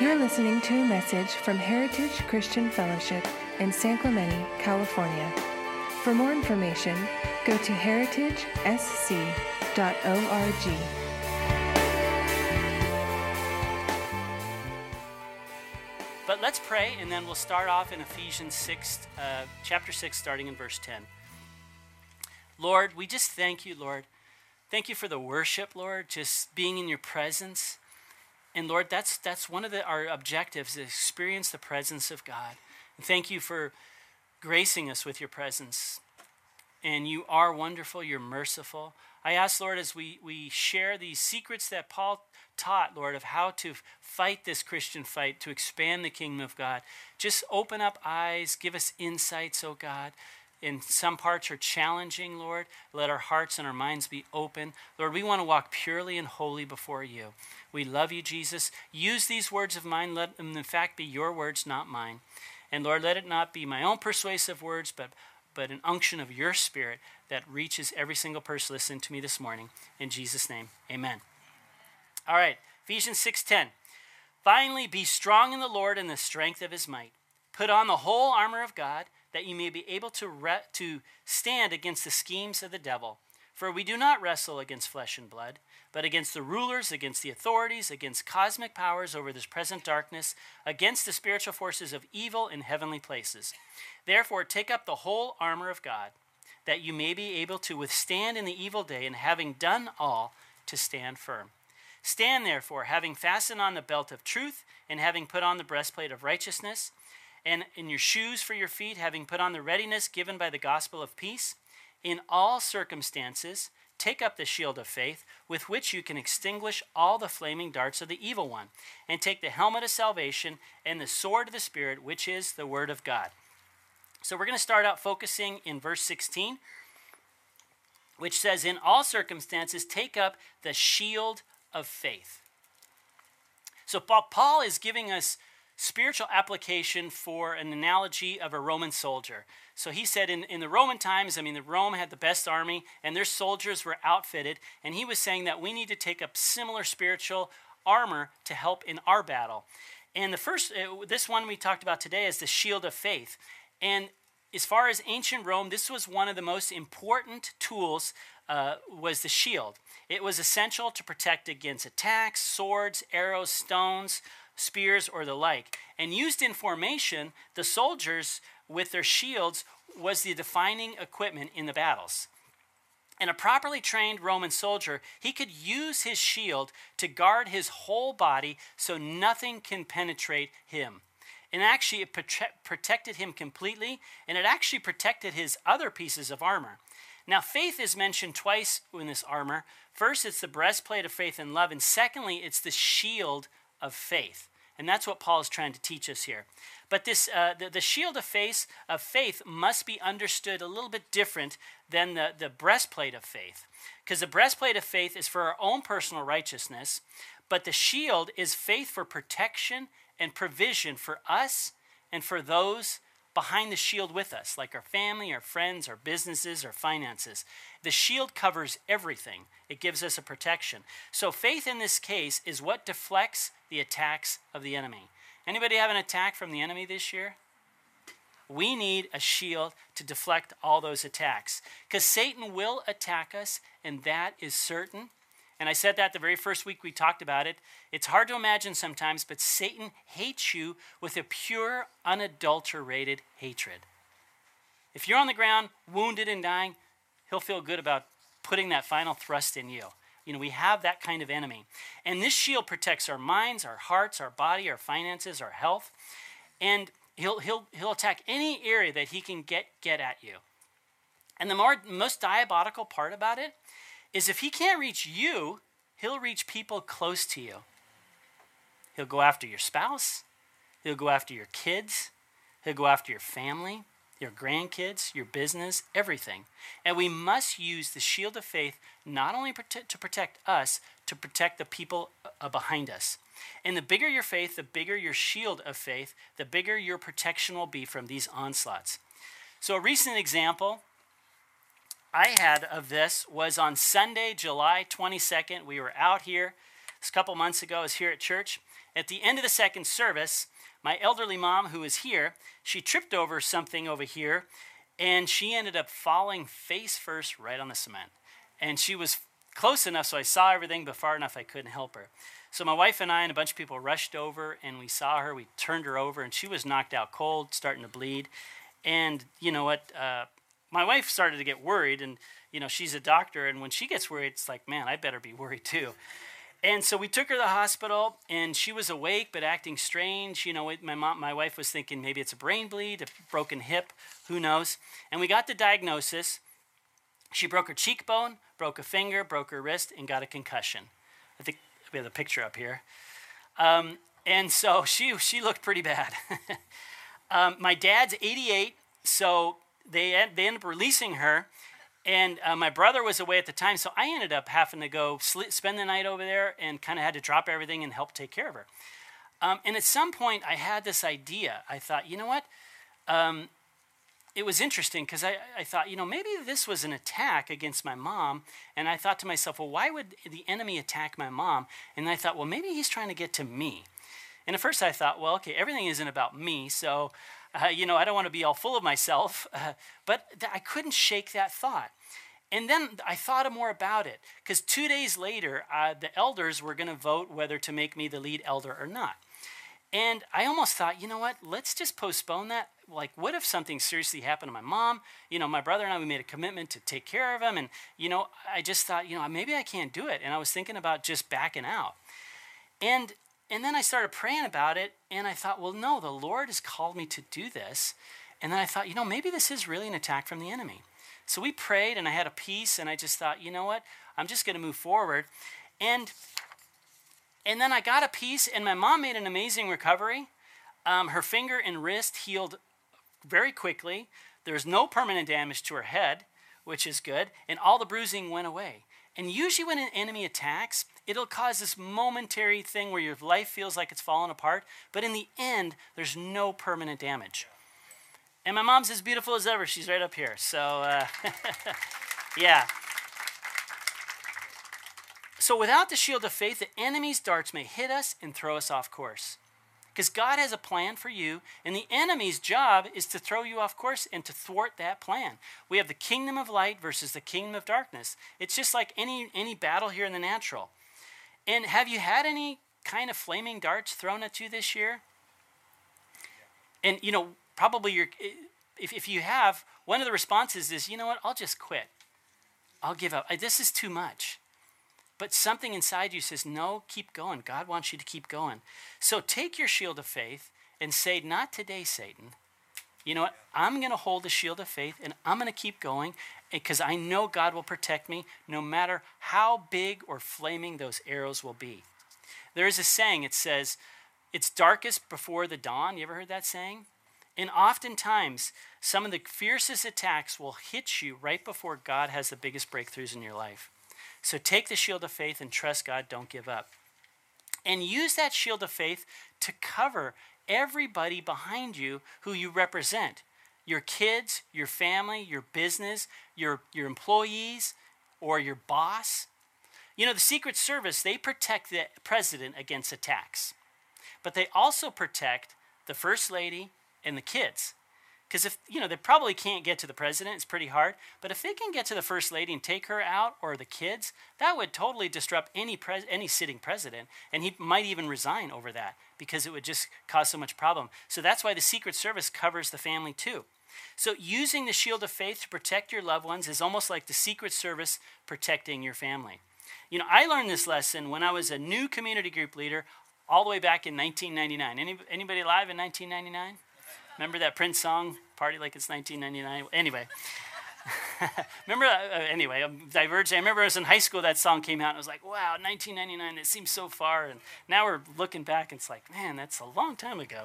You're listening to a message from Heritage Christian Fellowship in San Clemente, California. For more information, go to heritagesc.org. But let's pray, and then we'll start off in Ephesians 6, uh, chapter 6, starting in verse 10. Lord, we just thank you, Lord. Thank you for the worship, Lord, just being in your presence. And Lord, that's that's one of the, our objectives: is experience the presence of God. And thank you for gracing us with your presence. And you are wonderful. You're merciful. I ask, Lord, as we we share these secrets that Paul taught, Lord, of how to fight this Christian fight to expand the kingdom of God. Just open up eyes, give us insights, oh God in some parts are challenging, Lord. Let our hearts and our minds be open. Lord, we want to walk purely and holy before you. We love you, Jesus. Use these words of mine. Let them, in fact, be your words, not mine. And Lord, let it not be my own persuasive words, but, but an unction of your spirit that reaches every single person listening to me this morning. In Jesus' name, amen. All right, Ephesians 6.10. Finally, be strong in the Lord and the strength of his might. Put on the whole armor of God that you may be able to, re- to stand against the schemes of the devil. For we do not wrestle against flesh and blood, but against the rulers, against the authorities, against cosmic powers over this present darkness, against the spiritual forces of evil in heavenly places. Therefore, take up the whole armor of God, that you may be able to withstand in the evil day, and having done all, to stand firm. Stand therefore, having fastened on the belt of truth, and having put on the breastplate of righteousness and in your shoes for your feet, having put on the readiness given by the gospel of peace. In all circumstances, take up the shield of faith, with which you can extinguish all the flaming darts of the evil one, and take the helmet of salvation and the sword of the Spirit, which is the word of God. So we're going to start out focusing in verse 16, which says, In all circumstances, take up the shield of faith. So Paul is giving us spiritual application for an analogy of a Roman soldier. So he said in, in the Roman times, I mean, the Rome had the best army and their soldiers were outfitted. And he was saying that we need to take up similar spiritual armor to help in our battle. And the first, uh, this one we talked about today is the shield of faith. And as far as ancient Rome, this was one of the most important tools uh, was the shield. It was essential to protect against attacks, swords, arrows, stones, spears, or the like. And used in formation, the soldiers with their shields was the defining equipment in the battles. And a properly trained Roman soldier, he could use his shield to guard his whole body so nothing can penetrate him. And actually, it protected him completely, and it actually protected his other pieces of armor. Now, faith is mentioned twice in this armor. First, it's the breastplate of faith and love, and secondly, it's the shield of faith. And that's what Paul is trying to teach us here. But this, uh, the, the, shield of faith, of faith must be understood a little bit different than the, the breastplate of faith. Because the breastplate of faith is for our own personal righteousness, but the shield is faith for protection and provision for us and for those behind the shield with us, like our family, our friends, our businesses, our finances. The shield covers everything, it gives us a protection. So, faith in this case is what deflects the attacks of the enemy. Anybody have an attack from the enemy this year? We need a shield to deflect all those attacks because Satan will attack us, and that is certain. And I said that the very first week we talked about it. It's hard to imagine sometimes, but Satan hates you with a pure, unadulterated hatred. If you're on the ground, wounded and dying, he'll feel good about putting that final thrust in you. You know, we have that kind of enemy. And this shield protects our minds, our hearts, our body, our finances, our health. And he'll, he'll, he'll attack any area that he can get, get at you. And the more, most diabolical part about it is if he can't reach you, he'll reach people close to you. He'll go after your spouse, he'll go after your kids, he'll go after your family, your grandkids, your business, everything. And we must use the shield of faith not only to protect us, to protect the people uh, behind us. And the bigger your faith, the bigger your shield of faith, the bigger your protection will be from these onslaughts. So, a recent example I had of this was on Sunday, July 22nd. We were out here. This couple months ago, I was here at church. At the end of the second service, my elderly mom, who was here, she tripped over something over here, and she ended up falling face first right on the cement. And she was close enough so I saw everything, but far enough I couldn't help her. So my wife and I and a bunch of people rushed over, and we saw her. We turned her over, and she was knocked out cold, starting to bleed. And you know what? Uh, my wife started to get worried, and you know she's a doctor, and when she gets worried, it's like, man, I better be worried too. And so we took her to the hospital, and she was awake but acting strange. You know, my mom, my wife was thinking maybe it's a brain bleed, a broken hip, who knows? And we got the diagnosis. She broke her cheekbone, broke a finger, broke her wrist, and got a concussion. I think we have the picture up here. Um, and so she she looked pretty bad. um, my dad's 88, so they they ended up releasing her, and uh, my brother was away at the time, so I ended up having to go sleep, spend the night over there and kind of had to drop everything and help take care of her. Um, and at some point, I had this idea. I thought, you know what? Um, it was interesting because I, I thought, you know, maybe this was an attack against my mom. And I thought to myself, well, why would the enemy attack my mom? And I thought, well, maybe he's trying to get to me. And at first I thought, well, okay, everything isn't about me. So, uh, you know, I don't want to be all full of myself. Uh, but th- I couldn't shake that thought. And then I thought more about it because two days later, uh, the elders were going to vote whether to make me the lead elder or not. And I almost thought, you know what, let's just postpone that. Like, what if something seriously happened to my mom? You know, my brother and I, we made a commitment to take care of him. And, you know, I just thought, you know, maybe I can't do it. And I was thinking about just backing out. And and then I started praying about it, and I thought, well, no, the Lord has called me to do this. And then I thought, you know, maybe this is really an attack from the enemy. So we prayed, and I had a peace, and I just thought, you know what? I'm just going to move forward. And and then I got a peace, and my mom made an amazing recovery. Um, her finger and wrist healed very quickly. There's no permanent damage to her head, which is good, and all the bruising went away. And usually, when an enemy attacks, it'll cause this momentary thing where your life feels like it's falling apart, but in the end, there's no permanent damage. And my mom's as beautiful as ever. She's right up here. So, uh, yeah. So without the shield of faith, the enemy's darts may hit us and throw us off course. Because God has a plan for you, and the enemy's job is to throw you off course and to thwart that plan. We have the kingdom of light versus the kingdom of darkness. It's just like any, any battle here in the natural. And have you had any kind of flaming darts thrown at you this year? And, you know, probably you're, if, if you have, one of the responses is, you know what, I'll just quit. I'll give up. I, This is too much. But something inside you says, no, keep going. God wants you to keep going. So take your shield of faith and say, not today, Satan. You know what? I'm going to hold the shield of faith and I'm going to keep going because I know God will protect me no matter how big or flaming those arrows will be. There is a saying, it says, it's darkest before the dawn. You ever heard that saying? And oftentimes, some of the fiercest attacks will hit you right before God has the biggest breakthroughs in your life. So take the shield of faith and trust God. Don't give up. And use that shield of faith to cover everybody behind you who you represent your kids, your family, your business, your, your employees, or your boss. You know, the Secret Service, they protect the president against attacks, but they also protect the First Lady and the kids. Because if, you know, they probably can't get to the president, it's pretty hard. But if they can get to the first lady and take her out or the kids, that would totally disrupt any, pres- any sitting president. And he might even resign over that because it would just cause so much problem. So that's why the Secret Service covers the family too. So using the shield of faith to protect your loved ones is almost like the Secret Service protecting your family. You know, I learned this lesson when I was a new community group leader all the way back in 1999. Any, anybody alive in 1999? Remember that Prince song, Party Like It's 1999? Anyway. remember, uh, uh, anyway, I'm diverging. I remember I was in high school, that song came out, and I was like, wow, 1999, it seems so far. And now we're looking back, and it's like, man, that's a long time ago.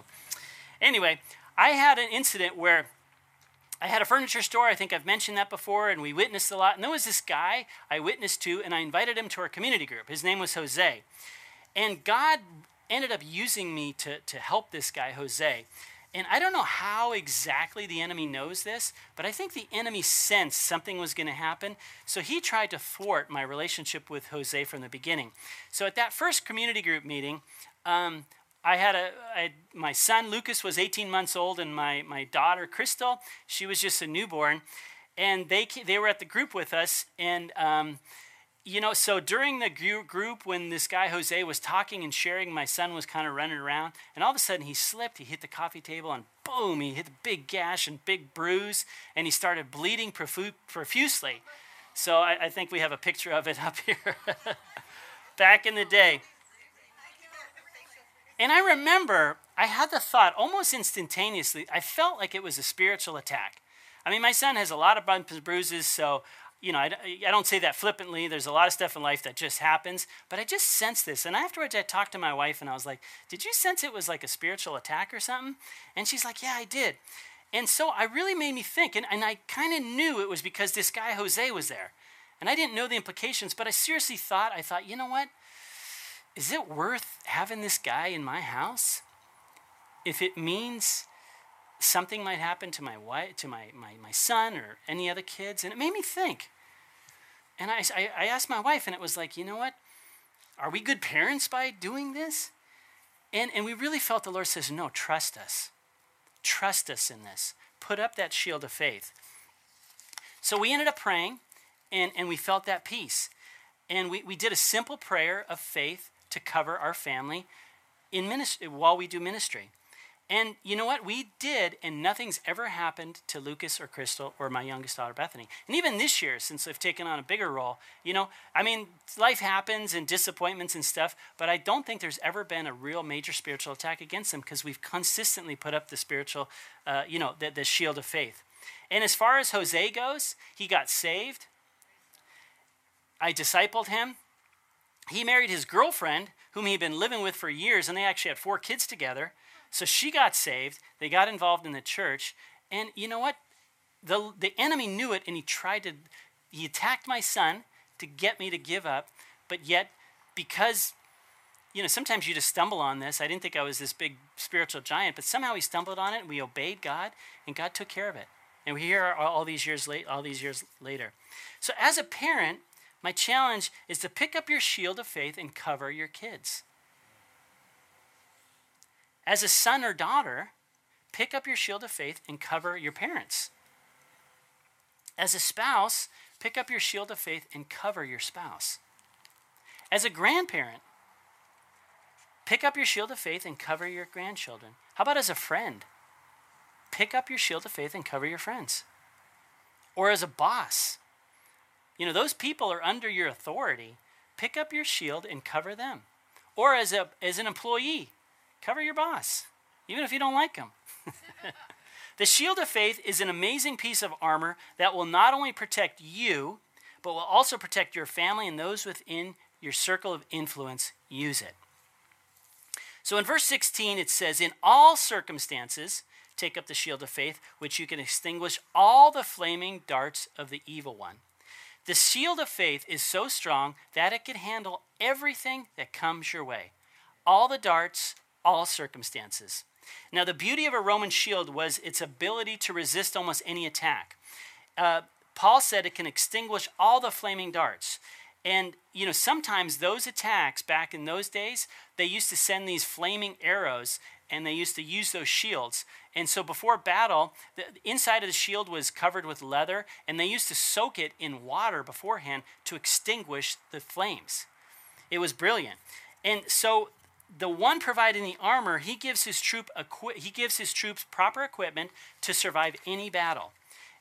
Anyway, I had an incident where I had a furniture store. I think I've mentioned that before, and we witnessed a lot. And there was this guy I witnessed to, and I invited him to our community group. His name was Jose. And God ended up using me to, to help this guy, Jose. And I don't know how exactly the enemy knows this, but I think the enemy sensed something was going to happen. So he tried to thwart my relationship with Jose from the beginning. So at that first community group meeting, um, I had a I, my son Lucas was 18 months old, and my my daughter Crystal, she was just a newborn, and they they were at the group with us, and um, you know, so during the group when this guy Jose was talking and sharing, my son was kind of running around, and all of a sudden he slipped. He hit the coffee table, and boom, he hit a big gash and big bruise, and he started bleeding profu- profusely. So I, I think we have a picture of it up here. Back in the day. And I remember I had the thought almost instantaneously, I felt like it was a spiritual attack. I mean, my son has a lot of bumps and bruises, so, you know, I, I don't say that flippantly. There's a lot of stuff in life that just happens, but I just sensed this. And afterwards, I talked to my wife and I was like, Did you sense it was like a spiritual attack or something? And she's like, Yeah, I did. And so I really made me think, and, and I kind of knew it was because this guy Jose was there. And I didn't know the implications, but I seriously thought, I thought, you know what? is it worth having this guy in my house if it means something might happen to my wife to my, my, my son or any other kids and it made me think and I, I, asked my wife and it was like you know what? Are we good parents by doing this? And, and we really felt the lord says no trust us. Trust us in this. Put up that shield of faith. So we ended up praying and, and we felt that peace. And we, we did a simple prayer of faith to cover our family in ministry, while we do ministry. And you know what? We did, and nothing's ever happened to Lucas or Crystal or my youngest daughter, Bethany. And even this year, since I've taken on a bigger role, you know, I mean, life happens and disappointments and stuff, but I don't think there's ever been a real major spiritual attack against them because we've consistently put up the spiritual, uh, you know, the, the shield of faith. And as far as Jose goes, he got saved. I discipled him he married his girlfriend, whom he'd been living with for years, and they actually had four kids together. So she got saved. They got involved in the church. And you know what? The, the enemy knew it, and he tried to, he attacked my son to get me to give up. But yet, because, you know, sometimes you just stumble on this. I didn't think I was this big spiritual giant, but somehow he stumbled on it, and we obeyed God, and God took care of it. And we're here all these years late, all these years later. So as a parent, my challenge is to pick up your shield of faith and cover your kids. As a son or daughter, pick up your shield of faith and cover your parents. As a spouse, pick up your shield of faith and cover your spouse. As a grandparent, pick up your shield of faith and cover your grandchildren. How about as a friend? Pick up your shield of faith and cover your friends. Or as a boss, you know, those people are under your authority. Pick up your shield and cover them. Or as, a, as an employee, cover your boss, even if you don't like him. the shield of faith is an amazing piece of armor that will not only protect you, but will also protect your family and those within your circle of influence. Use it. So in verse 16, it says, In all circumstances, take up the shield of faith, which you can extinguish all the flaming darts of the evil one. The shield of faith is so strong that it can handle everything that comes your way all the darts, all circumstances. Now, the beauty of a Roman shield was its ability to resist almost any attack. Uh, Paul said it can extinguish all the flaming darts. And, you know, sometimes those attacks back in those days, they used to send these flaming arrows and they used to use those shields. And so before battle, the inside of the shield was covered with leather, and they used to soak it in water beforehand to extinguish the flames. It was brilliant. And so the one providing the armor, he gives his troop equi- he gives his troops proper equipment to survive any battle.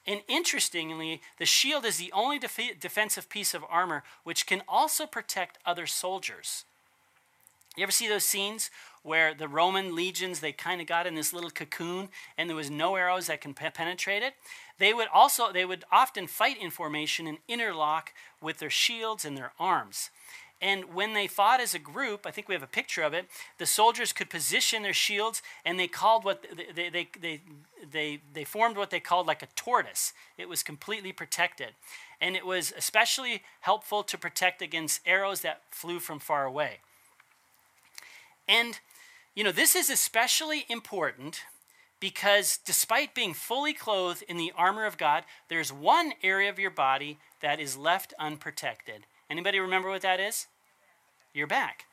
And interestingly, the shield is the only def- defensive piece of armor which can also protect other soldiers. You ever see those scenes where the Roman legions they kind of got in this little cocoon and there was no arrows that can pe- penetrate it? They would also they would often fight in formation and interlock with their shields and their arms. And when they fought as a group, I think we have a picture of it, the soldiers could position their shields and they called what they, they, they, they, they formed what they called like a tortoise. It was completely protected. And it was especially helpful to protect against arrows that flew from far away. And, you know, this is especially important because despite being fully clothed in the armor of God, there's one area of your body that is left unprotected. Anybody remember what that is? Your back.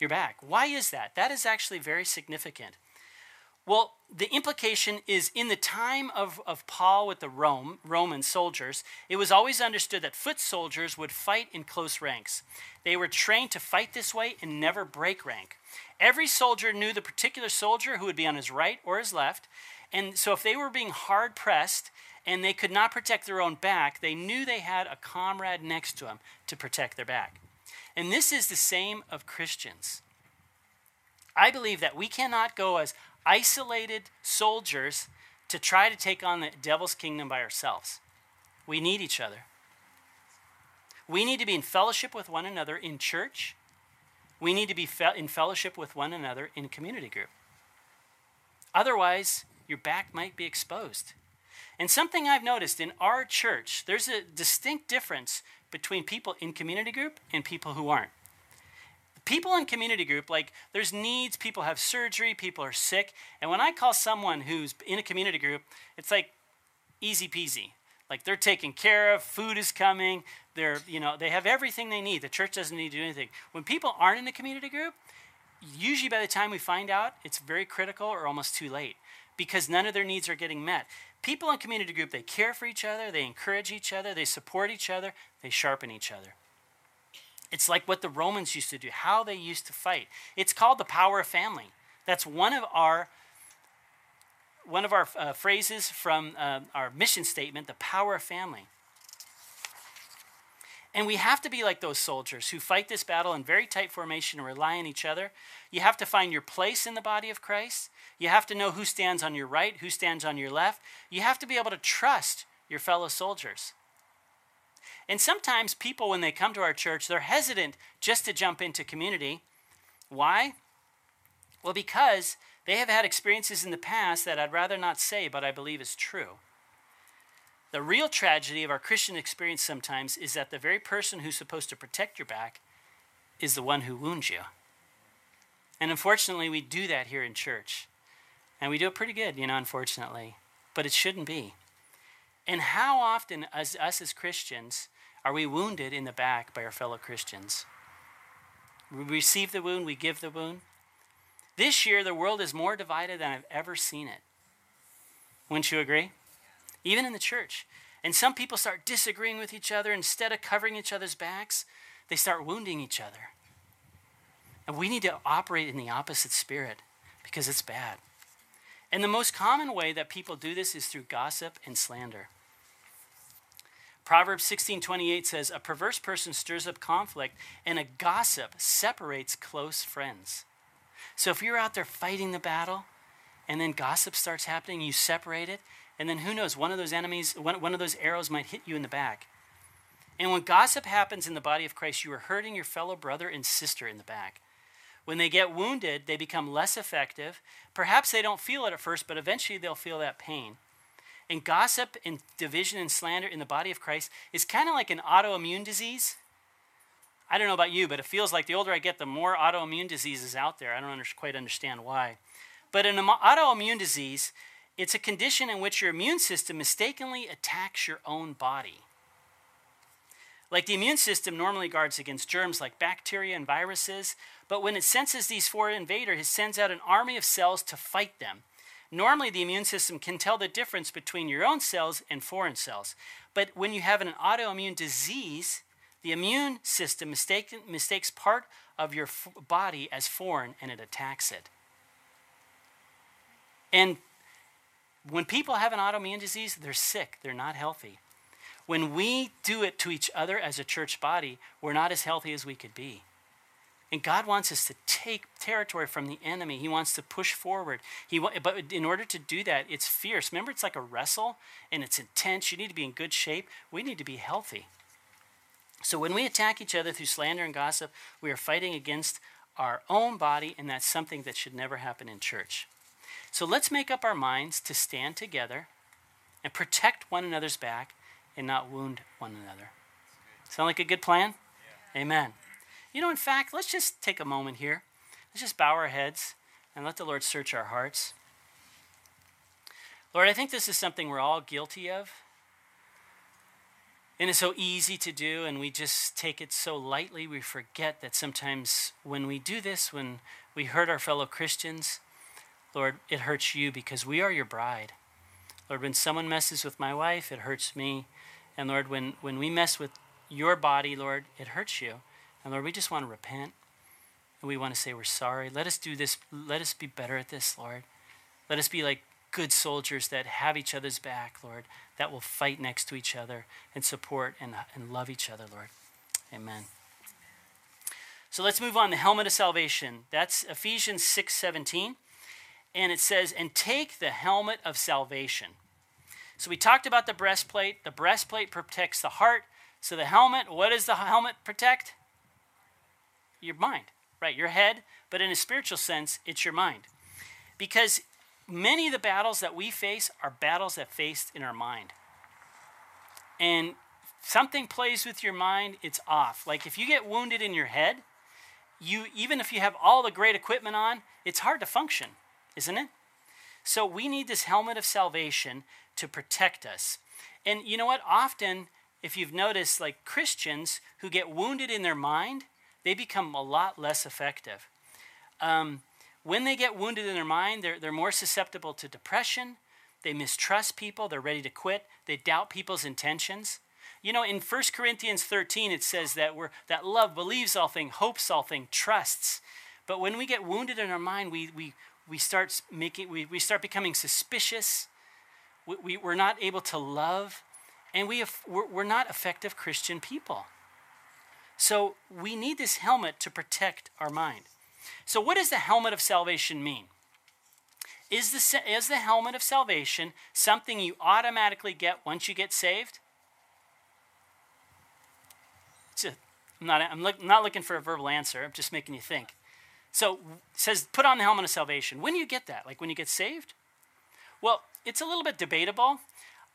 You're back. Why is that? That is actually very significant. Well, the implication is in the time of, of Paul with the Rome, Roman soldiers, it was always understood that foot soldiers would fight in close ranks. They were trained to fight this way and never break rank. Every soldier knew the particular soldier who would be on his right or his left. And so if they were being hard pressed and they could not protect their own back, they knew they had a comrade next to them to protect their back. And this is the same of Christians. I believe that we cannot go as isolated soldiers to try to take on the devil's kingdom by ourselves. We need each other. We need to be in fellowship with one another in church. We need to be in fellowship with one another in community group. Otherwise, your back might be exposed. And something I've noticed in our church, there's a distinct difference between people in community group and people who aren't people in community group, like there's needs, people have surgery, people are sick. And when I call someone who's in a community group, it's like easy peasy. Like they're taken care of, food is coming, they're, you know, they have everything they need. The church doesn't need to do anything. When people aren't in a community group, usually by the time we find out, it's very critical or almost too late because none of their needs are getting met. People in community group, they care for each other, they encourage each other, they support each other, they sharpen each other. It's like what the Romans used to do, how they used to fight. It's called the power of family. That's one of our one of our uh, phrases from uh, our mission statement, the power of family. And we have to be like those soldiers who fight this battle in very tight formation and rely on each other. You have to find your place in the body of Christ. You have to know who stands on your right, who stands on your left. You have to be able to trust your fellow soldiers. And sometimes people, when they come to our church, they're hesitant just to jump into community. Why? Well, because they have had experiences in the past that I'd rather not say, but I believe is true. The real tragedy of our Christian experience sometimes is that the very person who's supposed to protect your back is the one who wounds you. And unfortunately, we do that here in church. And we do it pretty good, you know, unfortunately. But it shouldn't be. And how often, as us as Christians, are we wounded in the back by our fellow Christians? We receive the wound, we give the wound. This year, the world is more divided than I've ever seen it. Wouldn't you agree? Even in the church. And some people start disagreeing with each other. Instead of covering each other's backs, they start wounding each other. And we need to operate in the opposite spirit because it's bad. And the most common way that people do this is through gossip and slander. Proverbs 16:28 says a perverse person stirs up conflict and a gossip separates close friends. So if you're out there fighting the battle and then gossip starts happening, you separate it, and then who knows, one of those enemies, one, one of those arrows might hit you in the back. And when gossip happens in the body of Christ, you are hurting your fellow brother and sister in the back. When they get wounded, they become less effective. Perhaps they don't feel it at first, but eventually they'll feel that pain. And gossip and division and slander in the body of Christ is kind of like an autoimmune disease. I don't know about you, but it feels like the older I get, the more autoimmune diseases out there. I don't under, quite understand why. But an autoimmune disease, it's a condition in which your immune system mistakenly attacks your own body. Like the immune system normally guards against germs like bacteria and viruses, but when it senses these foreign invaders, it sends out an army of cells to fight them. Normally, the immune system can tell the difference between your own cells and foreign cells. But when you have an autoimmune disease, the immune system mistake, mistakes part of your body as foreign and it attacks it. And when people have an autoimmune disease, they're sick, they're not healthy. When we do it to each other as a church body, we're not as healthy as we could be. And God wants us to take territory from the enemy. He wants to push forward. He, but in order to do that, it's fierce. Remember, it's like a wrestle and it's intense. You need to be in good shape. We need to be healthy. So when we attack each other through slander and gossip, we are fighting against our own body, and that's something that should never happen in church. So let's make up our minds to stand together and protect one another's back and not wound one another. Sound like a good plan? Yeah. Amen. You know, in fact, let's just take a moment here. Let's just bow our heads and let the Lord search our hearts. Lord, I think this is something we're all guilty of. And it's so easy to do, and we just take it so lightly. We forget that sometimes when we do this, when we hurt our fellow Christians, Lord, it hurts you because we are your bride. Lord, when someone messes with my wife, it hurts me. And Lord, when, when we mess with your body, Lord, it hurts you. And Lord, we just want to repent. And we want to say we're sorry. Let us do this. Let us be better at this, Lord. Let us be like good soldiers that have each other's back, Lord, that will fight next to each other and support and, and love each other, Lord. Amen. So let's move on. The helmet of salvation. That's Ephesians 6 17. And it says, and take the helmet of salvation. So we talked about the breastplate. The breastplate protects the heart. So the helmet, what does the helmet protect? Your mind, right? Your head. But in a spiritual sense, it's your mind. Because many of the battles that we face are battles that faced in our mind. And something plays with your mind, it's off. Like if you get wounded in your head, you even if you have all the great equipment on, it's hard to function, isn't it? So we need this helmet of salvation to protect us. And you know what? Often, if you've noticed, like Christians who get wounded in their mind, they become a lot less effective. Um, when they get wounded in their mind, they're, they're more susceptible to depression. They mistrust people. They're ready to quit. They doubt people's intentions. You know, in 1 Corinthians 13, it says that, we're, that love believes all things, hopes all things, trusts. But when we get wounded in our mind, we, we, we, start, making, we, we start becoming suspicious. We, we, we're not able to love. And we have, we're, we're not effective Christian people. So we need this helmet to protect our mind. So, what does the helmet of salvation mean? Is the, is the helmet of salvation something you automatically get once you get saved? I'm, not, I'm look, not looking for a verbal answer, I'm just making you think. So, says, put on the helmet of salvation. When do you get that? Like when you get saved? Well, it's a little bit debatable.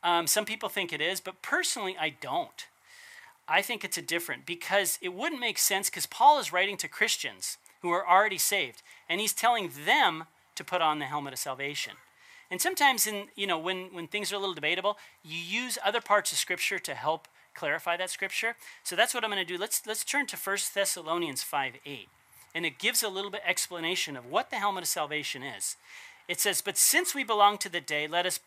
Um, some people think it is, but personally, I don't. I think it's a different because it wouldn't make sense because Paul is writing to Christians who are already saved. And he's telling them to put on the helmet of salvation. And sometimes in, you know, when, when things are a little debatable, you use other parts of scripture to help clarify that scripture. So that's what I'm going to do. Let's let's turn to 1 Thessalonians 5 8. And it gives a little bit explanation of what the helmet of salvation is. It says, But since we belong to the day, let us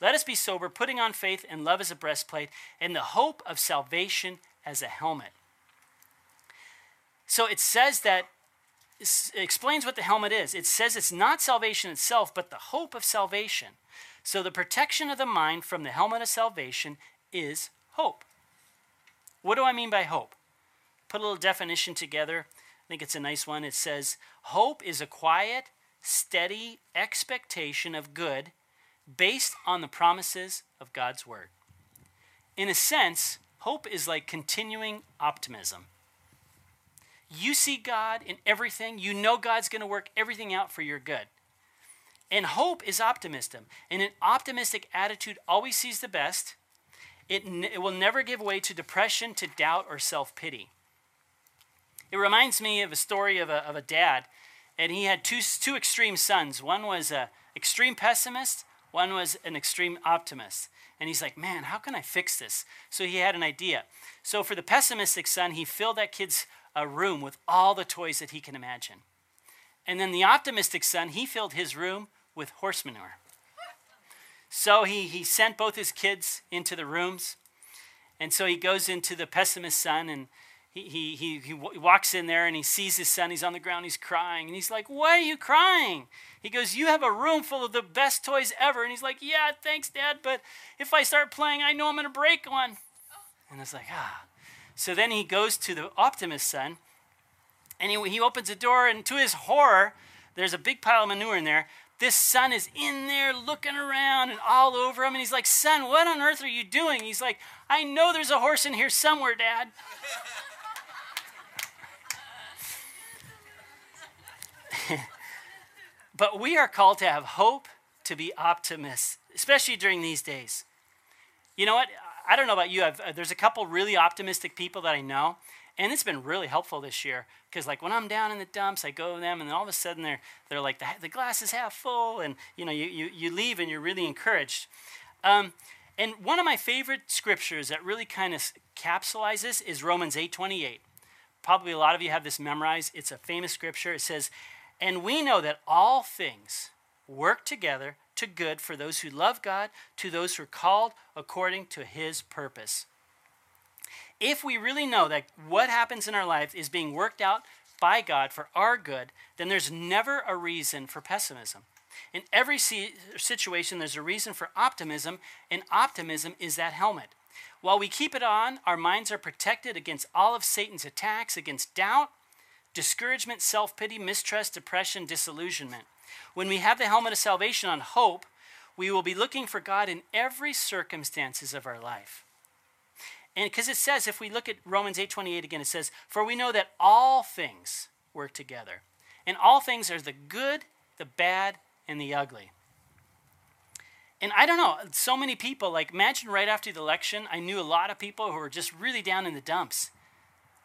let us be sober, putting on faith and love as a breastplate, and the hope of salvation as a helmet. So it says that explains what the helmet is. It says it's not salvation itself, but the hope of salvation. So the protection of the mind from the helmet of salvation is hope. What do I mean by hope? Put a little definition together. I think it's a nice one. It says, Hope is a quiet, steady expectation of good based on the promises of God's word. In a sense, hope is like continuing optimism. You see God in everything. You know God's going to work everything out for your good. And hope is optimism. And an optimistic attitude always sees the best. It, it will never give way to depression, to doubt, or self pity. It reminds me of a story of a, of a dad, and he had two, two extreme sons. One was an extreme pessimist, one was an extreme optimist. And he's like, man, how can I fix this? So he had an idea. So for the pessimistic son, he filled that kid's a room with all the toys that he can imagine. And then the optimistic son, he filled his room with horse manure. So he, he sent both his kids into the rooms. And so he goes into the pessimist son and he, he, he, he walks in there and he sees his son. He's on the ground, he's crying. And he's like, Why are you crying? He goes, You have a room full of the best toys ever. And he's like, Yeah, thanks, Dad. But if I start playing, I know I'm going to break one. And it's like, Ah. So then he goes to the optimist son, and he, he opens the door, and to his horror, there's a big pile of manure in there. This son is in there looking around and all over him, and he's like, Son, what on earth are you doing? He's like, I know there's a horse in here somewhere, Dad. but we are called to have hope, to be optimists, especially during these days. You know what? I don't know about you. I've, uh, there's a couple really optimistic people that I know, and it's been really helpful this year because like when I'm down in the dumps, I go to them, and then all of a sudden they're they're like the, the glass is half full, and you know you you, you leave and you're really encouraged. Um, and one of my favorite scriptures that really kind of capsulizes this is Romans 8:28. Probably a lot of you have this memorized. It's a famous scripture. It says, "And we know that all things work together to good for those who love God, to those who are called according to his purpose." If we really know that what happens in our life is being worked out by God for our good, then there's never a reason for pessimism. In every situation, there's a reason for optimism, and optimism is that helmet. While we keep it on, our minds are protected against all of Satan's attacks, against doubt, discouragement, self pity, mistrust, depression, disillusionment. When we have the helmet of salvation on hope, we will be looking for God in every circumstances of our life. And because it says, if we look at Romans 8:28 again, it says, "For we know that all things work together." And all things are the good, the bad, and the ugly. And I don't know, so many people, like imagine right after the election, I knew a lot of people who were just really down in the dumps.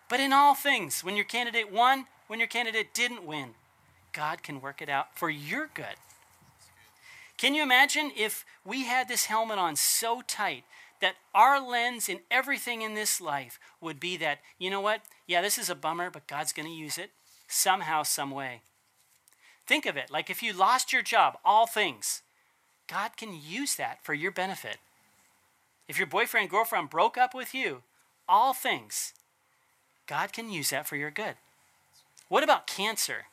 But in all things, when your candidate won, when your candidate didn't win, God can work it out for your good. Can you imagine if we had this helmet on so tight that our lens in everything in this life would be that, you know what? Yeah, this is a bummer, but God's going to use it somehow, some way. Think of it like if you lost your job, all things, God can use that for your benefit. If your boyfriend, girlfriend broke up with you, all things, God can use that for your good. What about cancer?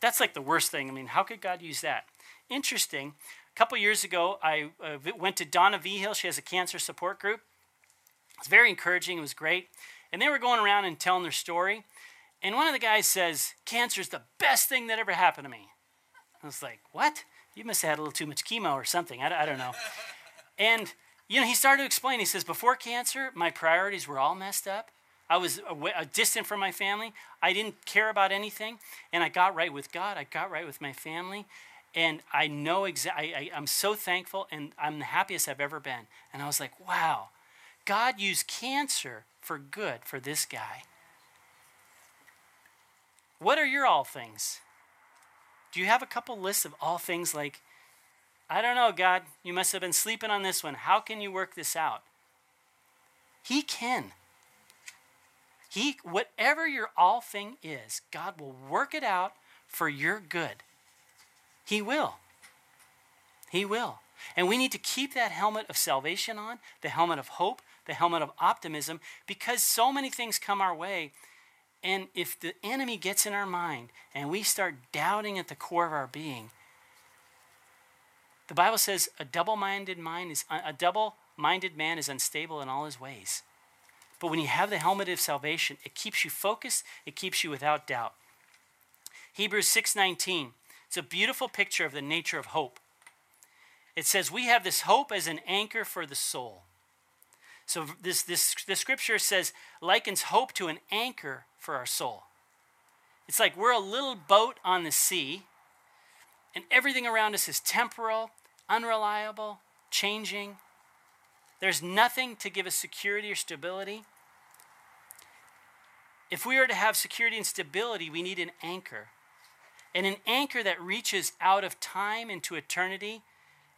That's like the worst thing. I mean, how could God use that? Interesting. A couple years ago, I uh, went to Donna Vigil. She has a cancer support group. It's very encouraging. It was great. And they were going around and telling their story. And one of the guys says, Cancer is the best thing that ever happened to me. I was like, What? You must have had a little too much chemo or something. I, I don't know. and, you know, he started to explain. He says, Before cancer, my priorities were all messed up. I was away, uh, distant from my family. I didn't care about anything. And I got right with God. I got right with my family. And I know exactly, I, I'm so thankful and I'm the happiest I've ever been. And I was like, wow, God used cancer for good for this guy. What are your all things? Do you have a couple lists of all things like, I don't know, God, you must have been sleeping on this one. How can you work this out? He can. He, whatever your all thing is, God will work it out for your good. He will. He will. And we need to keep that helmet of salvation on, the helmet of hope, the helmet of optimism, because so many things come our way and if the enemy gets in our mind and we start doubting at the core of our being, the Bible says a double-minded mind is a double-minded man is unstable in all his ways. But when you have the helmet of salvation, it keeps you focused, it keeps you without doubt. Hebrews 6:19. It's a beautiful picture of the nature of hope. It says we have this hope as an anchor for the soul. So this this the scripture says likens hope to an anchor for our soul. It's like we're a little boat on the sea, and everything around us is temporal, unreliable, changing. There's nothing to give us security or stability. If we are to have security and stability, we need an anchor. And an anchor that reaches out of time into eternity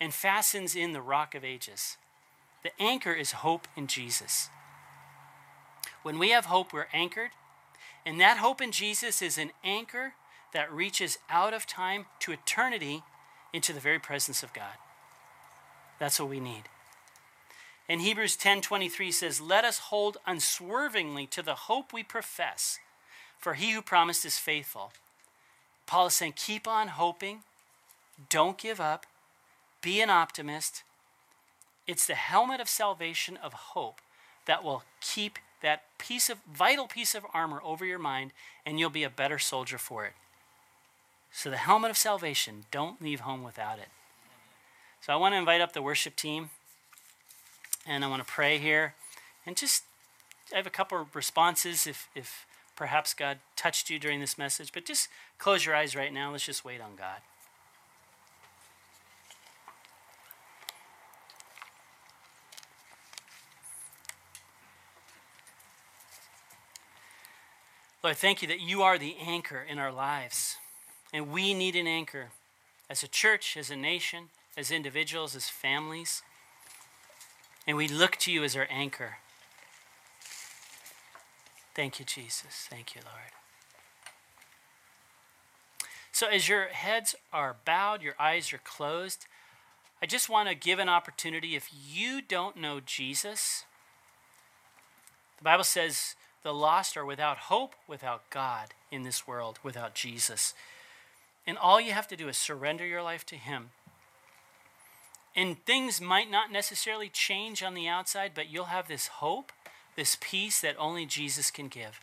and fastens in the rock of ages. The anchor is hope in Jesus. When we have hope, we're anchored and that hope in Jesus is an anchor that reaches out of time to eternity into the very presence of God. That's what we need. And Hebrews 10:23 says, "Let us hold unswervingly to the hope we profess, for he who promised is faithful." Paul is saying, keep on hoping, don't give up, be an optimist. It's the helmet of salvation of hope that will keep that piece of vital piece of armor over your mind and you'll be a better soldier for it. So the helmet of salvation, don't leave home without it. So I want to invite up the worship team and I want to pray here. And just, I have a couple of responses if, if perhaps God touched you during this message, but just close your eyes right now. Let's just wait on God. Lord, thank you that you are the anchor in our lives. And we need an anchor as a church, as a nation, as individuals, as families. And we look to you as our anchor. Thank you, Jesus. Thank you, Lord. So, as your heads are bowed, your eyes are closed, I just want to give an opportunity. If you don't know Jesus, the Bible says the lost are without hope, without God in this world, without Jesus. And all you have to do is surrender your life to Him. And things might not necessarily change on the outside, but you'll have this hope, this peace that only Jesus can give.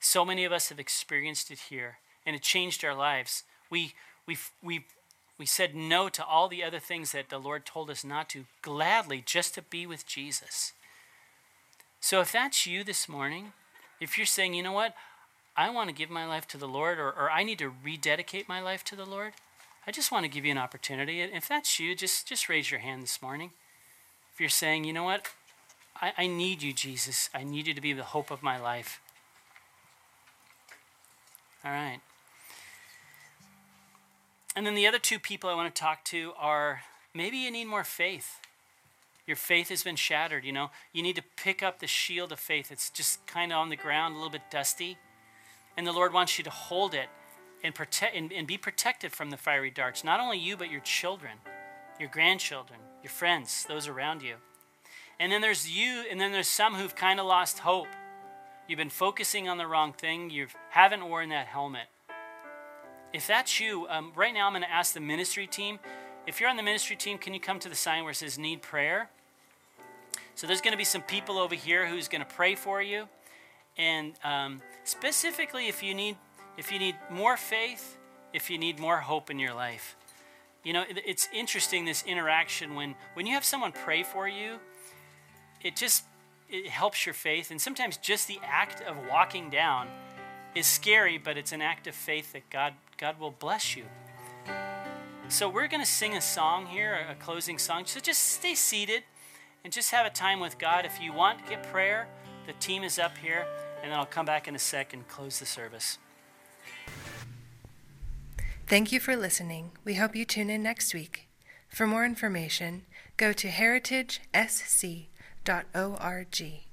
So many of us have experienced it here and it changed our lives. We, we, we, we said no to all the other things that the Lord told us not to, gladly, just to be with Jesus. So if that's you this morning, if you're saying, you know what, I want to give my life to the Lord, or, or I need to rededicate my life to the Lord, I just want to give you an opportunity. If that's you, just, just raise your hand this morning. If you're saying, you know what, I, I need you, Jesus. I need you to be the hope of my life. All right. And then the other two people I want to talk to are maybe you need more faith. Your faith has been shattered, you know. You need to pick up the shield of faith. It's just kind of on the ground, a little bit dusty. And the Lord wants you to hold it and protect and, and be protected from the fiery darts. Not only you, but your children, your grandchildren, your friends, those around you. And then there's you, and then there's some who've kind of lost hope. You've been focusing on the wrong thing. You haven't worn that helmet. If that's you, um, right now I'm going to ask the ministry team. If you're on the ministry team, can you come to the sign where it says need prayer? So there's going to be some people over here who's going to pray for you. And um, specifically, if you need if you need more faith, if you need more hope in your life. You know, it's interesting this interaction when when you have someone pray for you, it just it helps your faith and sometimes just the act of walking down is scary, but it's an act of faith that God God will bless you. So we're going to sing a song here, a closing song. So just stay seated and just have a time with God. If you want get prayer, the team is up here, and then I'll come back in a sec and close the service. Thank you for listening. We hope you tune in next week. For more information, go to heritagesc.org.